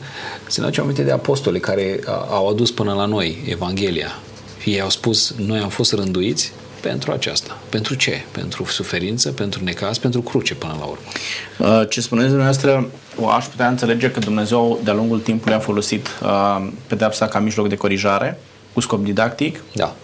să ne aducem aminte de apostole care a- au adus până la noi Evanghelia. Ei au spus, noi am fost rânduiți pentru aceasta. Pentru ce? Pentru suferință, pentru necaz, pentru cruce până la urmă. Uh, Ce spuneți dumneavoastră, o aș putea înțelege că Dumnezeu de-a lungul timpului a folosit uh, pedepsa ca mijloc de corijare, cu scop didactic, Da.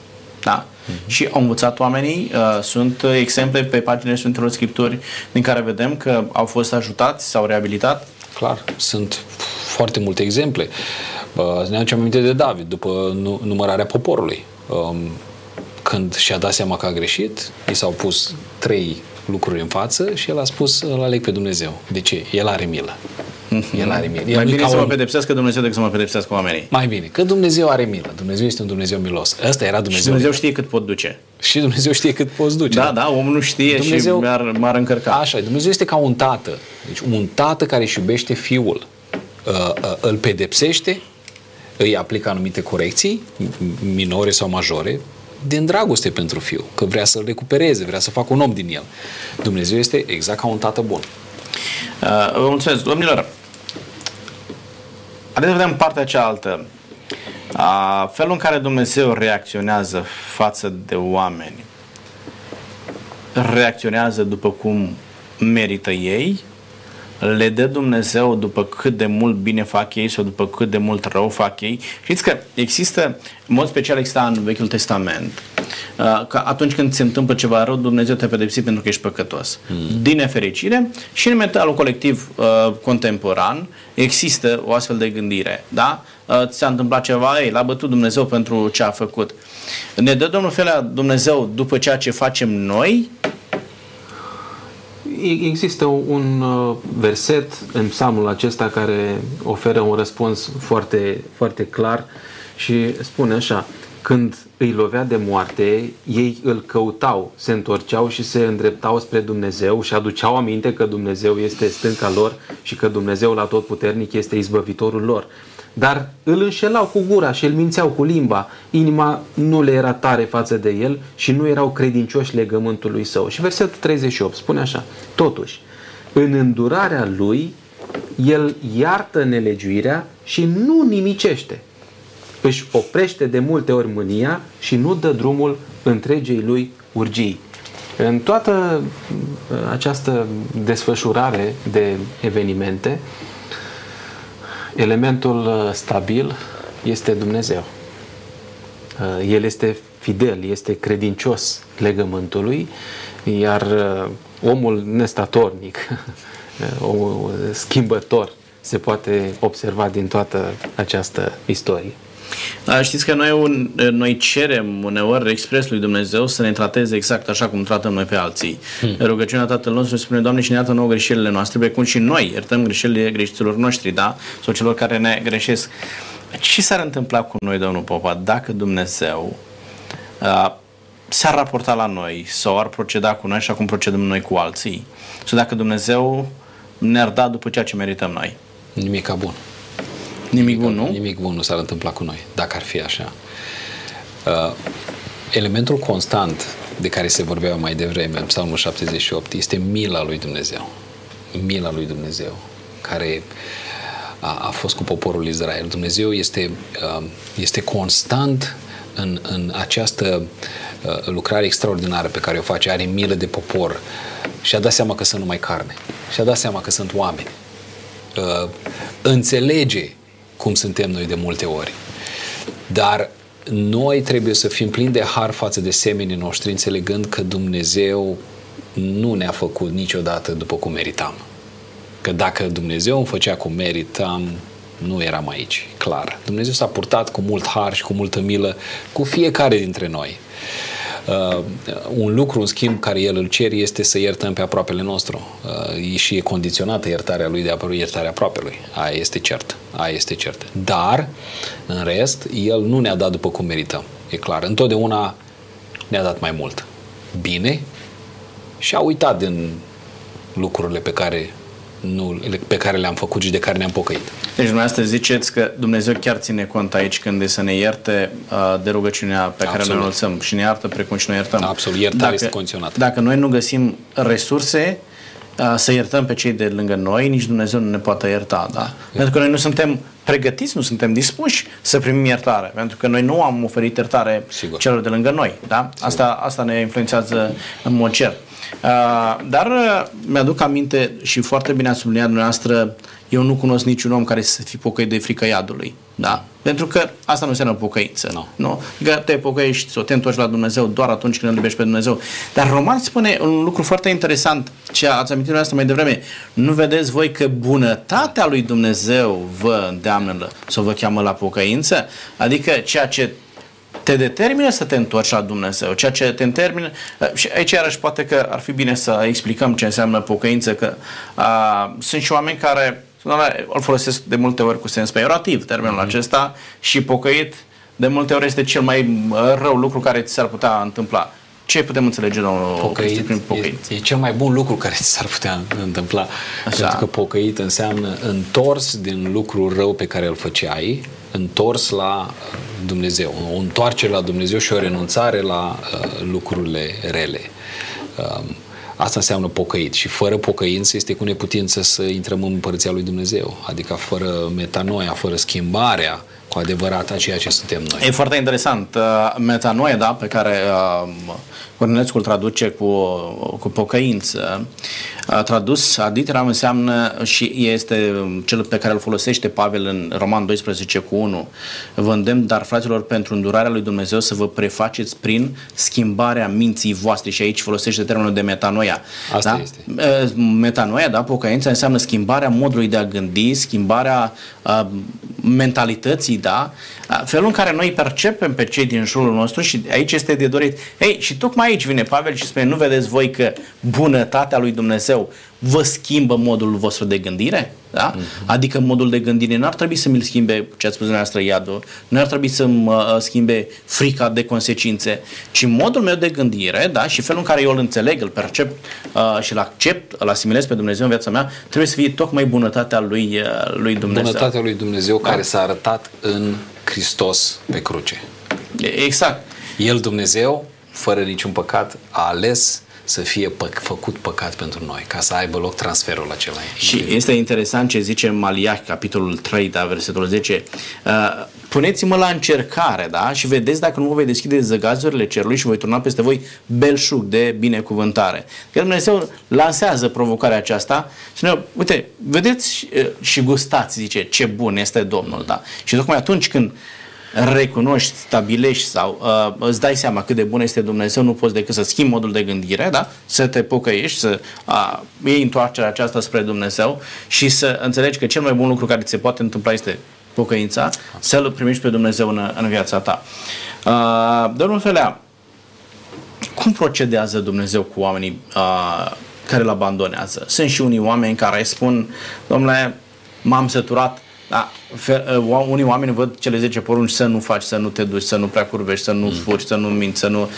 da? Și au învățat oamenii, uh, sunt uh, exemple pe paginile Sfintelor Scripturi din care vedem că au fost ajutați, s-au reabilitat. Clar, sunt foarte multe exemple. Uh, Ne aducem aminte de David, după nu- numărarea poporului. Um, Când și-a dat seama că a greșit, i s-au pus trei lucruri în față și el a spus, îl aleg pe Dumnezeu. De ce? El are milă. El are milă. El Mai nu-i bine ca să mă om. pedepsească Dumnezeu decât să mă pedepsească oamenii. Mai bine, că Dumnezeu are milă. Dumnezeu este un Dumnezeu milos. Ăsta era Și Dumnezeu. Dumnezeu milos. știe cât pot duce. Și Dumnezeu știe cât poți duce. Da, da, omul nu știe Dumnezeu- și m-ar, m-ar încărca. Așa, e. Dumnezeu este ca un tată. Deci un tată care își iubește fiul, uh, uh, îl pedepsește, îi aplică anumite corecții, m- minore sau majore, din dragoste pentru fiul, că vrea să-l recupereze, vrea să facă un om din el. Dumnezeu este exact ca un tată bun. Uh, vă mulțumesc, domnilor. Haideți să vedem partea cealaltă. Uh, felul în care Dumnezeu reacționează față de oameni. Reacționează după cum merită ei, le dă Dumnezeu după cât de mult bine fac ei sau după cât de mult rău fac ei. Știți că există, în mod special exista în Vechiul Testament, uh, că atunci când se întâmplă ceva rău, Dumnezeu te pedepsi pentru că ești păcătos. Mm. Din nefericire și în mentalul colectiv uh, contemporan există o astfel de gândire. Da? Uh, ți s-a întâmplat ceva, ei, l-a bătut Dumnezeu pentru ce a făcut. Ne dă Domnul felea Dumnezeu după ceea ce facem noi E- Există un uh, verset în psalmul acesta care oferă un răspuns foarte, foarte clar și spune așa când îi lovea de moarte, ei îl căutau, se întorceau și se îndreptau spre Dumnezeu și aduceau aminte că Dumnezeu este stânca lor și că Dumnezeu la tot puternic este izbăvitorul lor. Dar îl înșelau cu gura și îl mințeau cu limba. Inima nu le era tare față de el și nu erau credincioși legământului său. Și versetul 38 spune așa. Totuși, în îndurarea lui, el iartă nelegiuirea și nu nimicește. Își oprește de multe ori mânia și nu dă drumul întregei lui urgii. În toată uh, această desfășurare de evenimente, elementul uh, stabil este Dumnezeu. Uh, El este fidel, este credincios legământului, iar uh, omul nestatornic, omul schimbător, se poate observa din toată această istorie. Da, știți că noi, un, noi cerem uneori expres lui Dumnezeu să ne trateze exact așa cum tratăm noi pe alții. Hmm. Rugăciunea Tatăl nostru spune, Doamne, și ne iartă nouă greșelile noastre, precum și noi iertăm greșelile greșiților noștri, da? Sau celor care ne greșesc. Ce s-ar întâmpla cu noi, domnul Popa, dacă Dumnezeu uh, s-ar raporta la noi sau ar proceda cu noi așa cum procedăm noi cu alții? Sau dacă Dumnezeu ne-ar da după ceea ce merităm noi? Nimica bun. Nimic bun, nu? Nimic bun nu s-ar întâmpla cu noi, dacă ar fi așa. Uh, elementul constant de care se vorbea mai devreme în Psalmul 78 este mila lui Dumnezeu. Mila lui Dumnezeu, care a, a fost cu poporul Israel. Dumnezeu este, uh, este constant în, în această uh, lucrare extraordinară pe care o face. Are milă de popor și a dat seama că sunt numai carne. Și a dat seama că sunt oameni. Uh, înțelege cum suntem noi de multe ori. Dar noi trebuie să fim plini de har față de semenii noștri, înțelegând că Dumnezeu nu ne-a făcut niciodată după cum meritam. Că dacă Dumnezeu îmi făcea cum meritam, nu eram aici, clar. Dumnezeu s-a purtat cu mult har și cu multă milă cu fiecare dintre noi. Uh, un lucru, în schimb, care el îl cer este să iertăm pe aproapele nostru. Uh, și e condiționată iertarea lui de iertarea aproapelui. Aia este cert. Aia este cert. Dar, în rest, el nu ne-a dat după cum merităm. E clar. Întotdeauna ne-a dat mai mult. Bine și a uitat din lucrurile pe care nu, pe care le-am făcut și de care ne-am pocăit. Deci dumneavoastră ziceți că Dumnezeu chiar ține cont aici când e să ne ierte uh, de rugăciunea pe Absolut. care noi o lăsăm și ne iartă precum și noi iertăm. Absolut, iertarea dacă, este condiționată. Dacă noi nu găsim resurse uh, să iertăm pe cei de lângă noi, nici Dumnezeu nu ne poate ierta. Da? da. Pentru că noi nu suntem pregătiți, nu suntem dispuși să primim iertare, pentru că noi nu am oferit iertare Sigur. celor de lângă noi. Da? Asta, asta ne influențează în mod cert. Uh, dar uh, mi-aduc aminte și foarte bine a subliniat dumneavoastră, eu nu cunosc niciun om care să fi pocăit de frică iadului. Da? Pentru că asta nu înseamnă pocăință. No. Nu? Că te pocăiești sau te întorci la Dumnezeu doar atunci când îl iubești pe Dumnezeu. Dar Roman spune un lucru foarte interesant, ce ați amintit asta mai devreme. Nu vedeți voi că bunătatea lui Dumnezeu vă îndeamnă sau vă cheamă la pocăință? Adică ceea ce te determină să te întorci la Dumnezeu, ceea ce te determină, și aici iarăși poate că ar fi bine să explicăm ce înseamnă pocăință, că a, sunt și oameni care îl folosesc de multe ori cu sens peiorativ termenul mm-hmm. acesta și pocăit de multe ori este cel mai rău lucru care ți s-ar putea întâmpla. Ce putem înțelege, domnul pocăit, prin pocăit? E, e cel mai bun lucru care ți s-ar putea întâmpla. Așa. Pentru că pocăit înseamnă întors din lucrul rău pe care îl făceai, întors la Dumnezeu. O întoarcere la Dumnezeu și o renunțare la uh, lucrurile rele. Uh, asta înseamnă pocăit. Și fără pocăință este cu neputință să intrăm în Împărăția lui Dumnezeu. Adică fără metanoia, fără schimbarea cu adevărat a ceea ce suntem noi. E foarte interesant. Uh, metanoia, da, pe care uh, Cornelescu îl traduce cu, cu pocăință. Tradus ad literam înseamnă și este cel pe care îl folosește Pavel în Roman 12 cu 1. Vă îndemn, dar fraților, pentru îndurarea lui Dumnezeu să vă prefaceți prin schimbarea minții voastre și aici folosește termenul de metanoia. Asta da? este. Metanoia, da, pocăința înseamnă schimbarea modului de a gândi, schimbarea uh, mentalității, da, felul în care noi percepem pe cei din jurul nostru și aici este de dorit. Ei, și tocmai aici vine Pavel și spune, nu vedeți voi că bunătatea lui Dumnezeu vă schimbă modul vostru de gândire? Da? Uh-huh. Adică modul de gândire nu ar trebui să mi-l schimbe, ce ați spus dumneavoastră, iadul, nu ar trebui să-mi uh, schimbe frica de consecințe, ci modul meu de gândire da? și felul în care eu îl înțeleg, îl percep uh, și îl accept, îl asimilez pe Dumnezeu în viața mea, trebuie să fie tocmai bunătatea lui, uh, lui Dumnezeu. Bunătatea lui Dumnezeu da? care s-a arătat în Hristos pe cruce. Exact. El, Dumnezeu, fără niciun păcat, a ales să fie pă- făcut păcat pentru noi, ca să aibă loc transferul acela. Și este interesant ce zice Maliach, capitolul 3, da, versetul 10. Uh, puneți-mă la încercare, da, și vedeți dacă nu vă vei deschide zăgazurile cerului și voi turna peste voi belșug de binecuvântare. Că Dumnezeu lansează provocarea aceasta și ne uite, vedeți uh, și gustați, zice, ce bun este Domnul, da. Și tocmai atunci când recunoști, stabilești sau uh, îți dai seama cât de bun este Dumnezeu, nu poți decât să schimbi modul de gândire, da? să te pocăiești, să uh, iei întoarcerea aceasta spre Dumnezeu și să înțelegi că cel mai bun lucru care ți se poate întâmpla este pocăința, să-L primești pe Dumnezeu în, în viața ta. Uh, domnul Felea, cum procedează Dumnezeu cu oamenii uh, care îl abandonează? Sunt și unii oameni care spun, domnule, m-am săturat, da, fe, uh, unii oameni văd cele 10 porunci să nu faci, să nu te duci, să nu prea curvești, să nu mm. furi, să nu minți, să nu...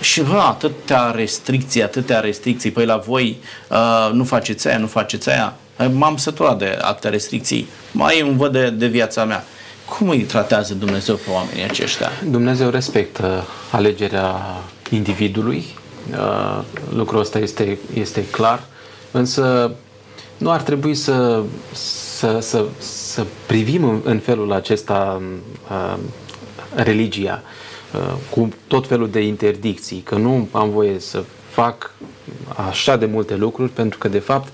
Și bă, atâtea restricții, atâtea restricții, păi la voi uh, nu faceți aia, nu faceți aia. M-am săturat de atâtea restricții, mai îmi văd de, de viața mea. Cum îi tratează Dumnezeu pe oamenii aceștia? Dumnezeu respectă alegerea individului, uh, lucrul ăsta este, este clar, însă nu ar trebui să, să, să, să privim în, în felul acesta uh, religia uh, cu tot felul de interdicții, că nu am voie să fac așa de multe lucruri, pentru că de fapt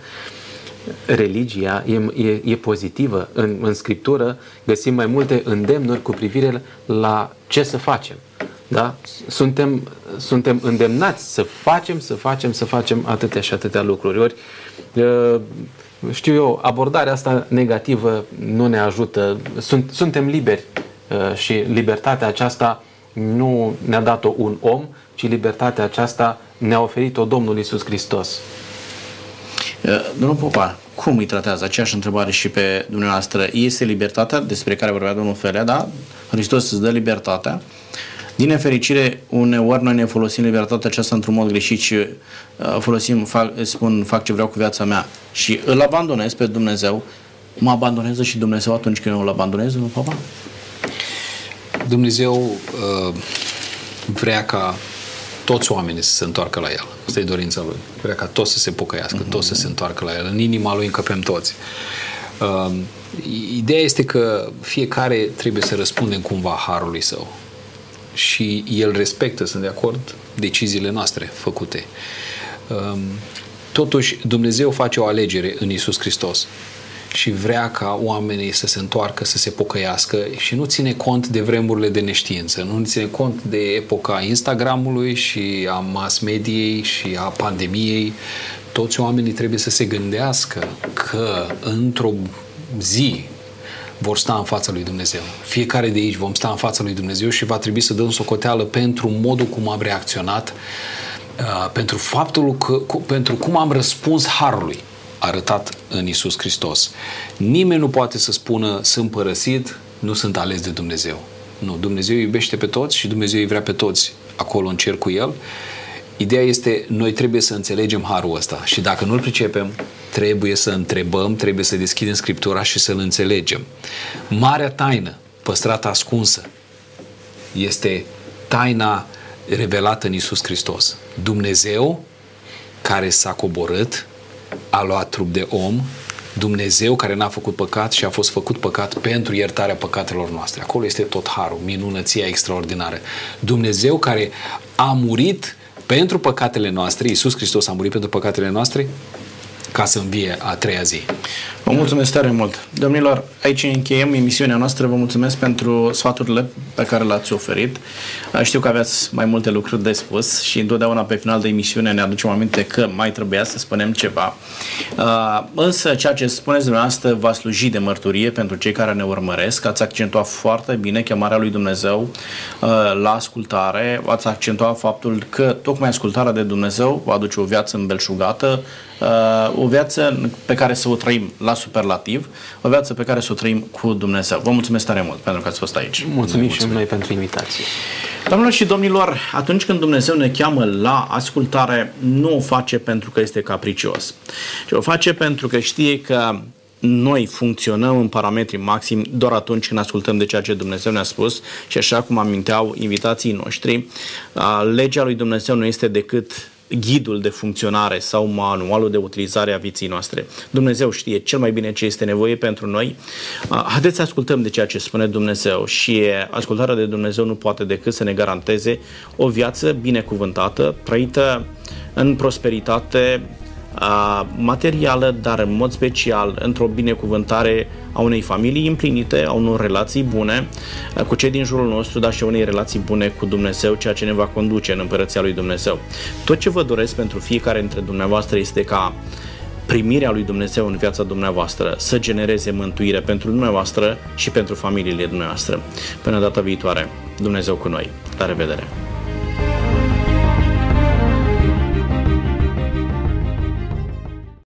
religia e, e, e pozitivă. În, în Scriptură găsim mai multe îndemnuri cu privire la ce să facem. Da? Suntem, suntem îndemnați să facem, să facem, să facem atâtea și atâtea lucruri. Ori, știu eu, abordarea asta negativă nu ne ajută. Sunt, suntem liberi și libertatea aceasta nu ne-a dat-o un om, ci libertatea aceasta ne-a oferit-o Domnul Isus Hristos. Domnul Popa, cum îi tratează? Aceeași întrebare și pe dumneavoastră. Este libertatea despre care vorbea domnul Felea, da? Hristos îți dă libertatea. Din nefericire, uneori noi ne folosim libertatea aceasta într-un mod greșit și uh, folosim, fac, spun, fac ce vreau cu viața mea și îl abandonez pe Dumnezeu, mă abandonez și Dumnezeu atunci când eu îl abandonez, nu papa? Dumnezeu uh, vrea ca toți oamenii să se întoarcă la El. Asta e dorința Lui. Vrea ca toți să se pocăiască, uh-huh. toți să se întoarcă la El. În inima Lui încăpem toți. Uh, ideea este că fiecare trebuie să răspundem cumva harului său și el respectă, sunt de acord, deciziile noastre făcute. Um, totuși, Dumnezeu face o alegere în Isus Hristos și vrea ca oamenii să se întoarcă, să se pocăiască și nu ține cont de vremurile de neștiință, nu ține cont de epoca Instagramului și a mass mediei și a pandemiei. Toți oamenii trebuie să se gândească că într-o zi vor sta în fața lui Dumnezeu. Fiecare de aici vom sta în fața lui Dumnezeu și va trebui să dăm socoteală pentru modul cum am reacționat, uh, pentru faptul că, pentru cum am răspuns harului arătat în Isus Hristos. Nimeni nu poate să spună sunt părăsit, nu sunt ales de Dumnezeu. Nu, Dumnezeu iubește pe toți și Dumnezeu îi vrea pe toți acolo în cer cu El. Ideea este, noi trebuie să înțelegem harul ăsta și dacă nu-l pricepem, trebuie să întrebăm, trebuie să deschidem Scriptura și să-L înțelegem. Marea taină, păstrată ascunsă, este taina revelată în Isus Hristos. Dumnezeu care s-a coborât, a luat trup de om, Dumnezeu care n-a făcut păcat și a fost făcut păcat pentru iertarea păcatelor noastre. Acolo este tot harul, minunăția extraordinară. Dumnezeu care a murit pentru păcatele noastre, Iisus Hristos a murit pentru păcatele noastre, ca să învie a treia zi. Vă mulțumesc tare mult. Domnilor, aici încheiem emisiunea noastră. Vă mulțumesc pentru sfaturile pe care le-ați oferit. Știu că aveați mai multe lucruri de spus și întotdeauna pe final de emisiune ne aducem aminte că mai trebuia să spunem ceva. Însă ceea ce spuneți dumneavoastră va sluji de mărturie pentru cei care ne urmăresc. Ați accentuat foarte bine chemarea lui Dumnezeu la ascultare. Ați accentuat faptul că tocmai ascultarea de Dumnezeu va aduce o viață îmbelșugată, o viață pe care să o trăim la superlativ, o viață pe care să o trăim cu Dumnezeu. Vă mulțumesc tare mult pentru că ați fost aici. Mulțumim, și noi pentru invitație. Doamnelor și domnilor, atunci când Dumnezeu ne cheamă la ascultare, nu o face pentru că este capricios, ci o face pentru că știe că noi funcționăm în parametri maxim doar atunci când ascultăm de ceea ce Dumnezeu ne-a spus și așa cum aminteau invitații noștri, legea lui Dumnezeu nu este decât ghidul de funcționare sau manualul de utilizare a vieții noastre. Dumnezeu știe cel mai bine ce este nevoie pentru noi. Haideți să ascultăm de ceea ce spune Dumnezeu și ascultarea de Dumnezeu nu poate decât să ne garanteze o viață binecuvântată, trăită în prosperitate, materială, dar în mod special într-o binecuvântare a unei familii împlinite, a unor relații bune cu cei din jurul nostru, dar și a unei relații bune cu Dumnezeu, ceea ce ne va conduce în împărăția lui Dumnezeu. Tot ce vă doresc pentru fiecare dintre dumneavoastră este ca primirea lui Dumnezeu în viața dumneavoastră să genereze mântuire pentru dumneavoastră și pentru familiile dumneavoastră. Până data viitoare, Dumnezeu cu noi. La revedere!